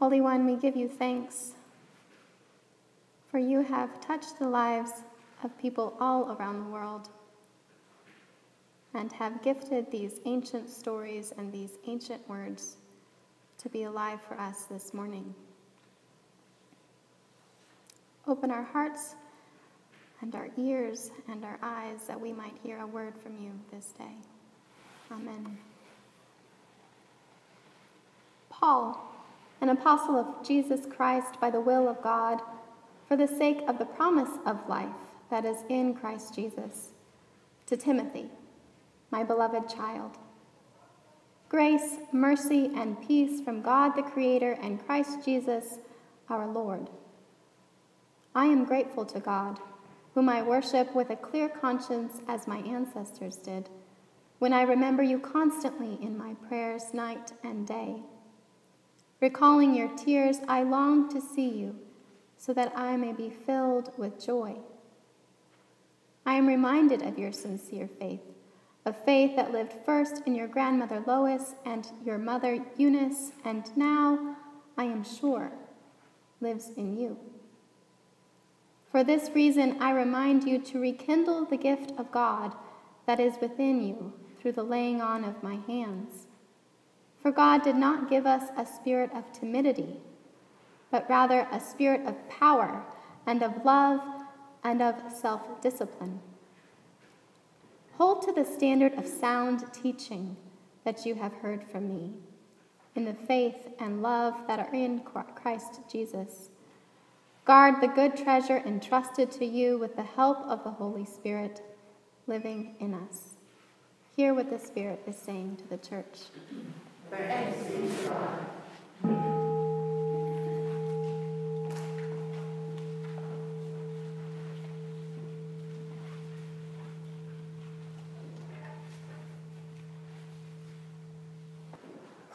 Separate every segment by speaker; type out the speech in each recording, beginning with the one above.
Speaker 1: Holy One, we give you thanks, for you have touched the lives of people all around the world and have gifted these ancient stories and these ancient words to be alive for us this morning. Open our hearts and our ears and our eyes that we might hear a word from you this day. Amen. Paul, an apostle of Jesus Christ by the will of God, for the sake of the promise of life that is in Christ Jesus, to Timothy, my beloved child. Grace, mercy, and peace from God the Creator and Christ Jesus our Lord. I am grateful to God, whom I worship with a clear conscience as my ancestors did, when I remember you constantly in my prayers night and day. Recalling your tears, I long to see you so that I may be filled with joy. I am reminded of your sincere faith, a faith that lived first in your grandmother Lois and your mother Eunice, and now, I am sure, lives in you. For this reason, I remind you to rekindle the gift of God that is within you through the laying on of my hands. For God did not give us a spirit of timidity, but rather a spirit of power and of love and of self discipline. Hold to the standard of sound teaching that you have heard from me in the faith and love that are in Christ Jesus. Guard the good treasure entrusted to you with the help of the Holy Spirit living in us. Hear what the Spirit is saying to the church.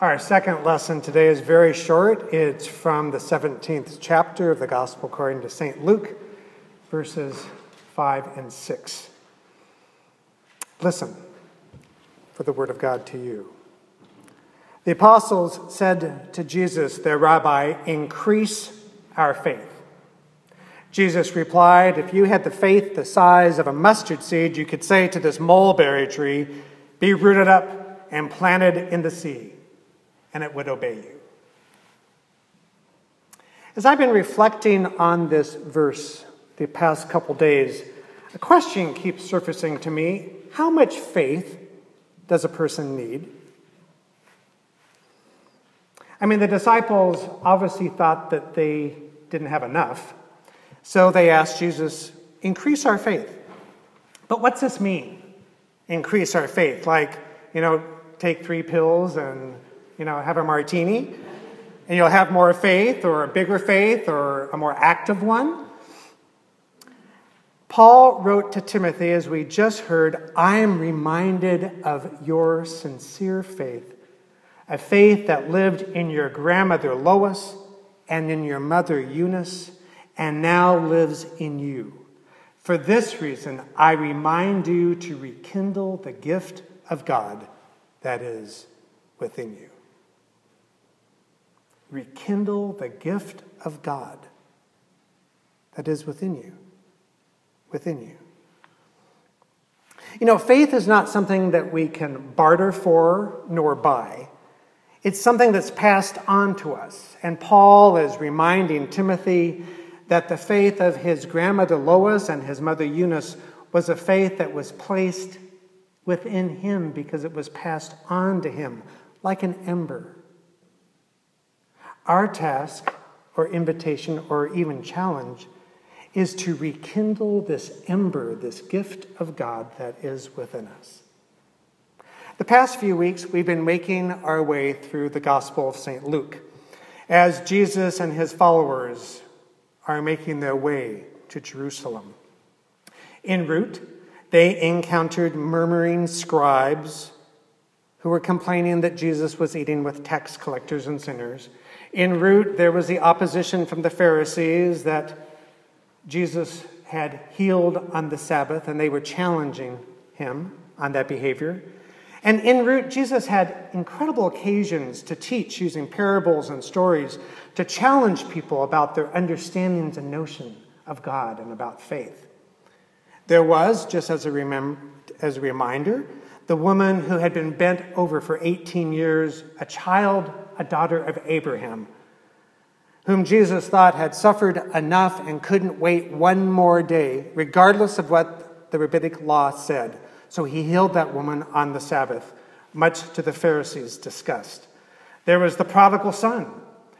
Speaker 2: Our second lesson today is very short. It's from the 17th chapter of the Gospel according to St. Luke, verses 5 and 6. Listen for the word of God to you. The apostles said to Jesus, their rabbi, Increase our faith. Jesus replied, If you had the faith the size of a mustard seed, you could say to this mulberry tree, Be rooted up and planted in the sea, and it would obey you. As I've been reflecting on this verse the past couple days, a question keeps surfacing to me How much faith does a person need? I mean, the disciples obviously thought that they didn't have enough, so they asked Jesus, increase our faith. But what's this mean? Increase our faith. Like, you know, take three pills and, you know, have a martini, and you'll have more faith, or a bigger faith, or a more active one. Paul wrote to Timothy, as we just heard, I am reminded of your sincere faith, a faith that lived in your grandmother Lois and in your mother Eunice, and now lives in you. For this reason, I remind you to rekindle the gift of God that is within you. Rekindle the gift of God that is within you within you. You know, faith is not something that we can barter for nor buy. It's something that's passed on to us. And Paul is reminding Timothy that the faith of his grandmother Lois and his mother Eunice was a faith that was placed within him because it was passed on to him like an ember. Our task, or invitation, or even challenge is to rekindle this ember, this gift of God that is within us. The past few weeks, we've been making our way through the Gospel of St. Luke as Jesus and his followers are making their way to Jerusalem. En route, they encountered murmuring scribes who were complaining that Jesus was eating with tax collectors and sinners. En route, there was the opposition from the Pharisees that Jesus had healed on the Sabbath, and they were challenging him on that behavior. And en route, Jesus had incredible occasions to teach using parables and stories to challenge people about their understandings and notion of God and about faith. There was, just as a, remem- as a reminder, the woman who had been bent over for 18 years, a child, a daughter of Abraham, whom Jesus thought had suffered enough and couldn't wait one more day, regardless of what the rabbinic law said. So he healed that woman on the Sabbath, much to the Pharisees' disgust. There was the prodigal son,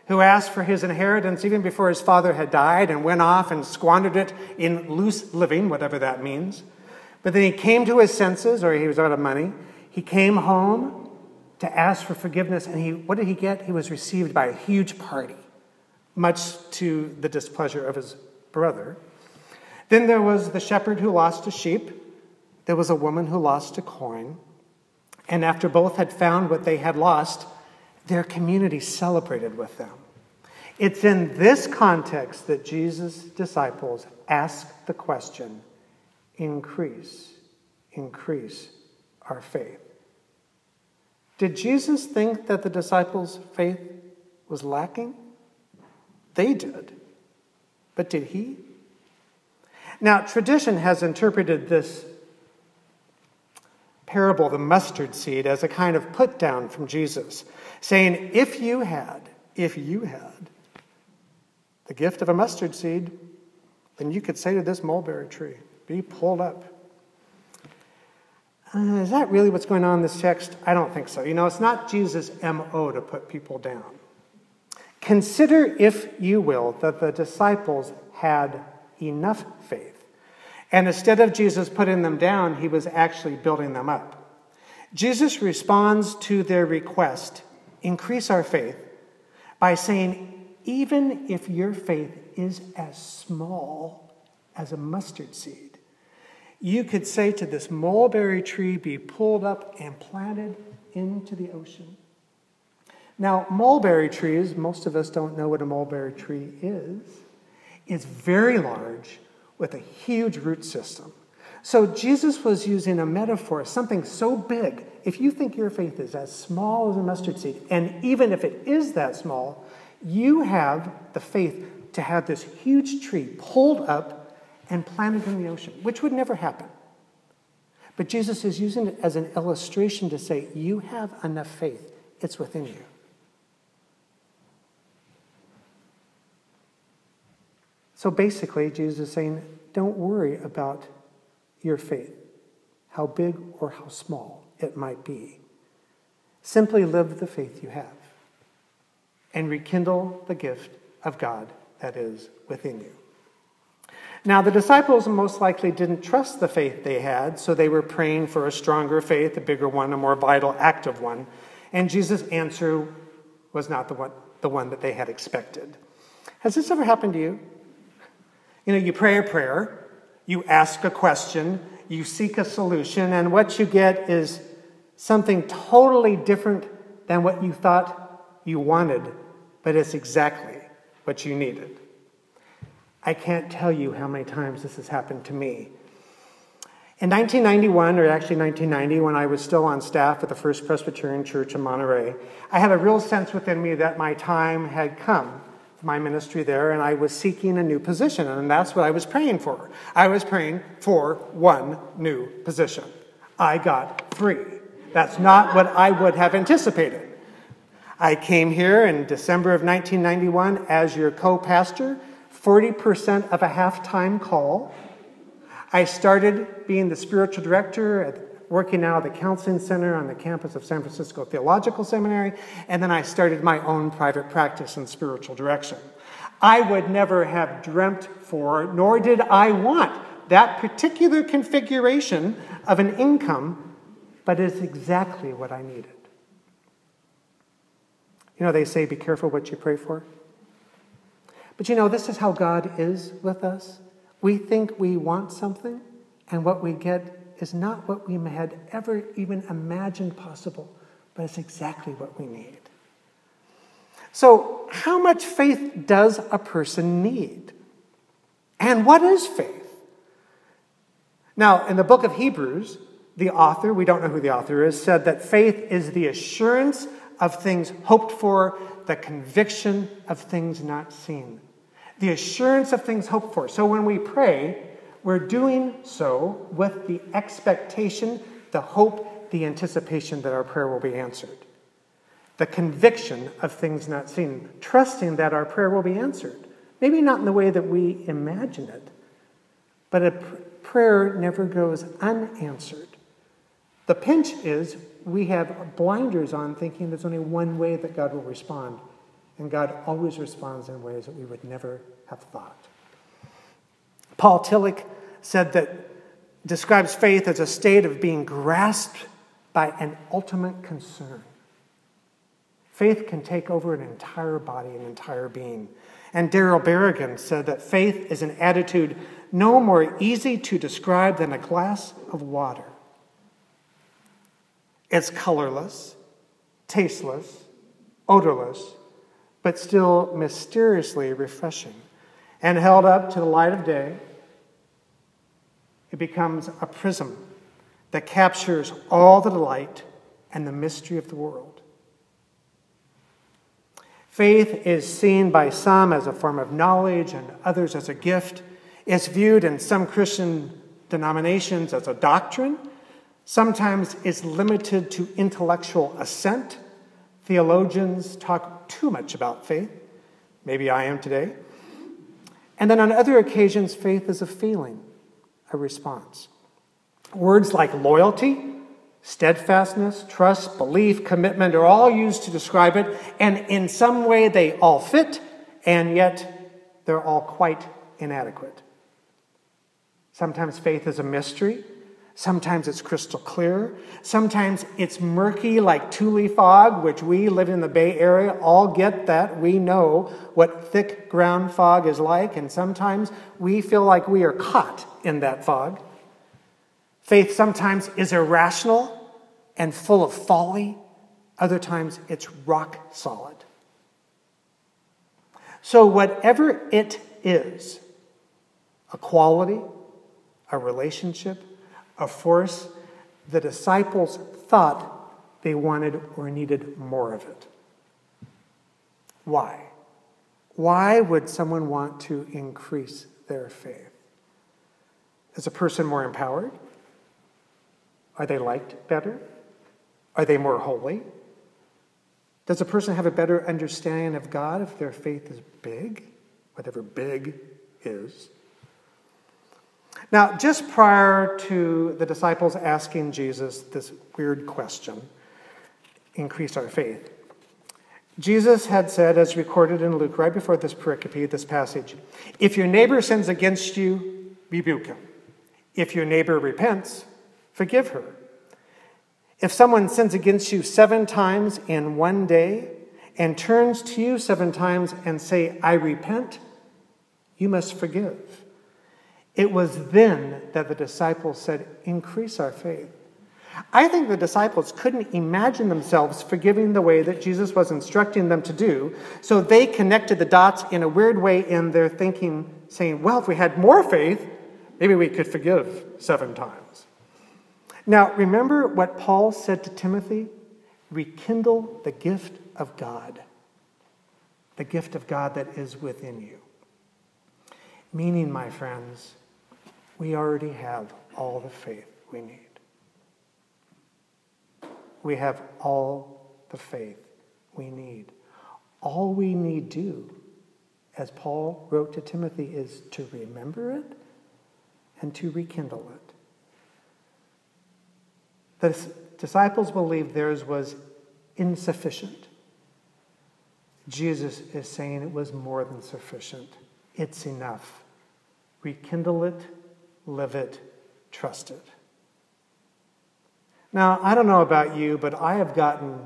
Speaker 2: who asked for his inheritance even before his father had died and went off and squandered it in loose living, whatever that means. But then he came to his senses, or he was out of money. He came home to ask for forgiveness, and he, what did he get? He was received by a huge party, much to the displeasure of his brother. Then there was the shepherd who lost a sheep. There was a woman who lost a coin. And after both had found what they had lost, their community celebrated with them. It's in this context that Jesus' disciples ask the question increase, increase our faith. Did Jesus think that the disciples' faith was lacking? They did. But did he? Now, tradition has interpreted this parable, the mustard seed, as a kind of put down from Jesus, saying, If you had, if you had the gift of a mustard seed, then you could say to this mulberry tree, Be pulled up. Uh, is that really what's going on in this text? I don't think so. You know, it's not Jesus' MO to put people down. Consider, if you will, that the disciples had enough faith. And instead of Jesus putting them down, he was actually building them up. Jesus responds to their request, increase our faith, by saying, even if your faith is as small as a mustard seed, you could say to this mulberry tree, be pulled up and planted into the ocean. Now, mulberry trees, most of us don't know what a mulberry tree is. It's very large with a huge root system. So Jesus was using a metaphor, something so big. If you think your faith is as small as a mustard seed, and even if it is that small, you have the faith to have this huge tree pulled up and planted in the ocean, which would never happen. But Jesus is using it as an illustration to say, you have enough faith, it's within you. So basically, Jesus is saying, don't worry about your faith, how big or how small it might be. Simply live the faith you have and rekindle the gift of God that is within you. Now, the disciples most likely didn't trust the faith they had, so they were praying for a stronger faith, a bigger one, a more vital, active one. And Jesus' answer was not the one, the one that they had expected. Has this ever happened to you? You know, you pray a prayer, you ask a question, you seek a solution, and what you get is something totally different than what you thought you wanted, but it's exactly what you needed. I can't tell you how many times this has happened to me. In 1991, or actually 1990, when I was still on staff at the First Presbyterian Church in Monterey, I had a real sense within me that my time had come my ministry there, and I was seeking a new position, and that's what I was praying for. I was praying for one new position. I got three. That's not what I would have anticipated. I came here in December of 1991 as your co pastor, 40% of a half time call. I started being the spiritual director at working now at the Counseling Center on the campus of San Francisco Theological Seminary, and then I started my own private practice in spiritual direction. I would never have dreamt for, nor did I want, that particular configuration of an income, but it's exactly what I needed. You know, they say, be careful what you pray for. But you know, this is how God is with us. We think we want something, and what we get is not what we had ever even imagined possible, but it's exactly what we need. So, how much faith does a person need? And what is faith? Now, in the book of Hebrews, the author, we don't know who the author is, said that faith is the assurance of things hoped for, the conviction of things not seen. The assurance of things hoped for. So when we pray, we're doing so with the expectation, the hope, the anticipation that our prayer will be answered. The conviction of things not seen, trusting that our prayer will be answered. Maybe not in the way that we imagine it, but a prayer never goes unanswered. The pinch is we have blinders on thinking there's only one way that God will respond. And God always responds in ways that we would never have thought. Paul Tillich said that describes faith as a state of being grasped by an ultimate concern. Faith can take over an entire body, an entire being. And Daryl Berrigan said that faith is an attitude no more easy to describe than a glass of water. It's colorless, tasteless, odorless, but still mysteriously refreshing. And held up to the light of day, it becomes a prism that captures all the delight and the mystery of the world. Faith is seen by some as a form of knowledge and others as a gift. It's viewed in some Christian denominations as a doctrine Sometimes it's limited to intellectual assent. Theologians talk too much about faith. Maybe I am today. And then on other occasions, faith is a feeling, a response. Words like loyalty, steadfastness, trust, belief, commitment are all used to describe it, and in some way they all fit, and yet they're all quite inadequate. Sometimes faith is a mystery. Sometimes it's crystal clear. Sometimes it's murky like Tule fog, which we live in the Bay Area all get that. We know what thick ground fog is like, and sometimes we feel like we are caught in that fog. Faith sometimes is irrational and full of folly. Other times it's rock solid. So, whatever it is a quality, a relationship, a force the disciples thought they wanted or needed more of it. Why? Why would someone want to increase their faith? Is a person more empowered? Are they liked better? Are they more holy? Does a person have a better understanding of God if their faith is big? Whatever big is. Now, just prior to the disciples asking Jesus this weird question, increase our faith, Jesus had said, as recorded in Luke right before this pericope, this passage, if your neighbor sins against you, rebuke him. If your neighbor repents, forgive her. If someone sins against you seven times in one day and turns to you seven times and say, I repent, you must forgive. It was then that the disciples said, Increase our faith. I think the disciples couldn't imagine themselves forgiving the way that Jesus was instructing them to do, so they connected the dots in a weird way in their thinking, saying, Well, if we had more faith, maybe we could forgive seven times. Now, remember what Paul said to Timothy? Rekindle the gift of God, the gift of God that is within you. Meaning, my friends, we already have all the faith we need. We have all the faith we need. All we need do, as Paul wrote to Timothy, is to remember it and to rekindle it. The disciples believed theirs was insufficient. Jesus is saying it was more than sufficient. It's enough. Rekindle it live it, trust it. Now, I don't know about you, but I have gotten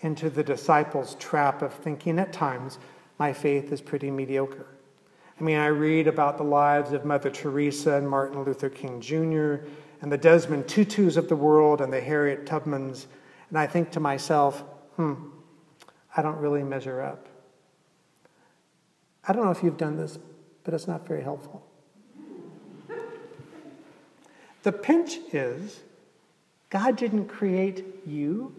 Speaker 2: into the disciples' trap of thinking at times my faith is pretty mediocre. I mean, I read about the lives of Mother Teresa and Martin Luther King Jr. and the Desmond Tutus of the world and the Harriet Tubmans, and I think to myself, hmm, I don't really measure up. I don't know if you've done this, but it's not very helpful. The pinch is God didn't create you.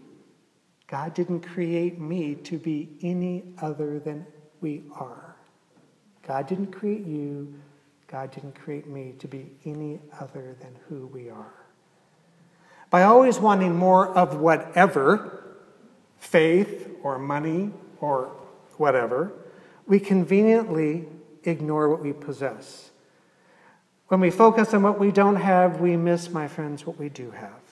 Speaker 2: God didn't create me to be any other than we are. God didn't create you. God didn't create me to be any other than who we are. By always wanting more of whatever, faith or money or whatever, we conveniently ignore what we possess. When we focus on what we don't have, we miss, my friends, what we do have.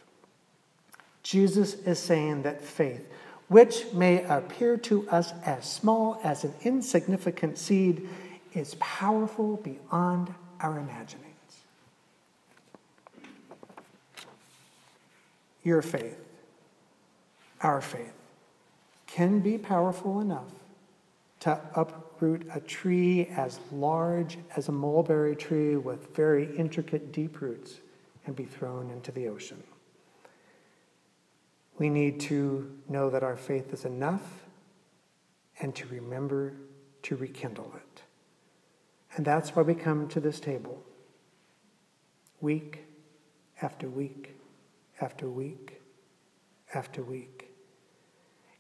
Speaker 2: Jesus is saying that faith, which may appear to us as small as an insignificant seed, is powerful beyond our imaginings. Your faith, our faith, can be powerful enough to uproot a tree as large as a mulberry tree with very intricate deep roots and be thrown into the ocean. We need to know that our faith is enough and to remember to rekindle it. And that's why we come to this table week after week after week after week.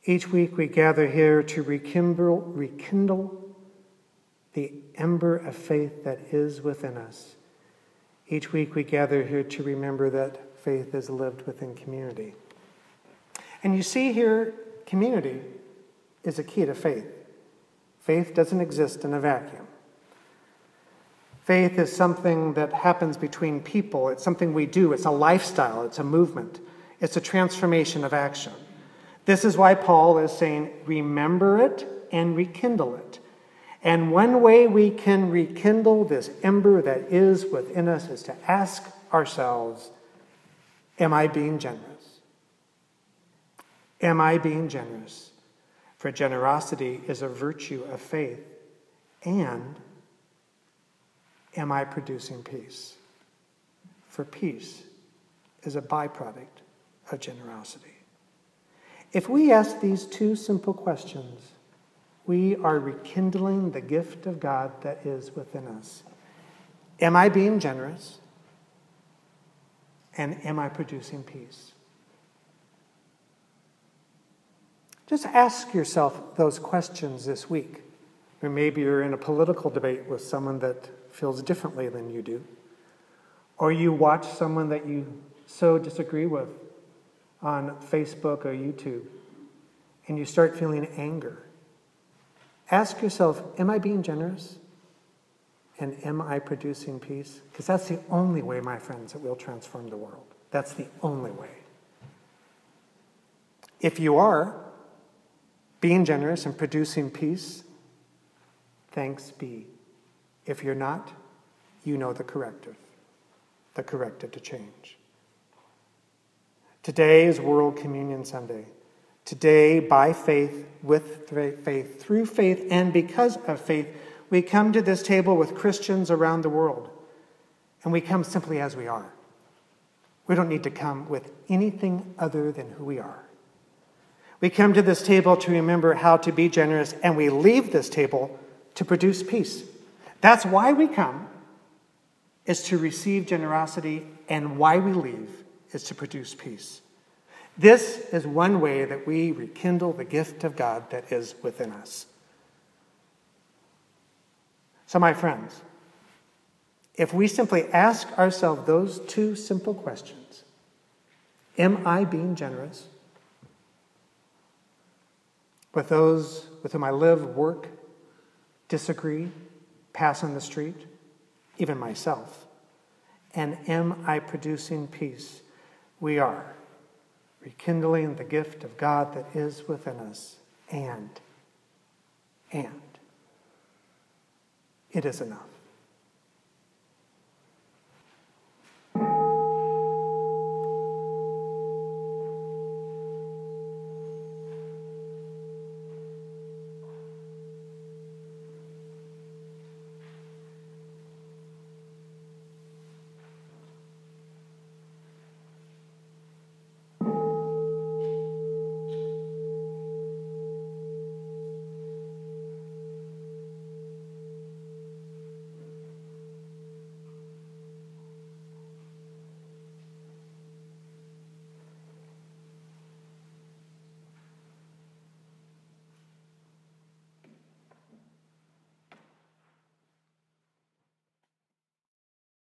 Speaker 2: Each week we gather here to rekindle, rekindle the ember of faith that is within us. Each week we gather here to remember that faith is lived within community. And you see here, community is a key to faith. Faith doesn't exist in a vacuum. Faith is something that happens between people. It's something we do. It's a lifestyle. It's a movement. It's a transformation of action. This is why Paul is saying, remember it and rekindle it. And one way we can rekindle this ember that is within us is to ask ourselves, Am I being generous? Am I being generous? For generosity is a virtue of faith. And am I producing peace? For peace is a byproduct of generosity. If we ask these two simple questions, we are rekindling the gift of God that is within us. Am I being generous? And am I producing peace? Just ask yourself those questions this week. Or maybe you're in a political debate with someone that feels differently than you do. Or you watch someone that you so disagree with on Facebook or YouTube and you start feeling anger. Ask yourself Am I being generous? And am I producing peace? Because that's the only way, my friends, that we'll transform the world. That's the only way. If you are, being generous and producing peace, thanks be. If you're not, you know the corrective, the corrective to change. Today is World Communion Sunday. Today, by faith, with faith, through faith, and because of faith, we come to this table with Christians around the world. And we come simply as we are. We don't need to come with anything other than who we are. We come to this table to remember how to be generous, and we leave this table to produce peace. That's why we come, is to receive generosity, and why we leave is to produce peace. This is one way that we rekindle the gift of God that is within us. So, my friends, if we simply ask ourselves those two simple questions Am I being generous? with those with whom I live, work, disagree, pass on the street, even myself? And am I producing peace? We are rekindling the gift of God that is within us, and, and it is enough.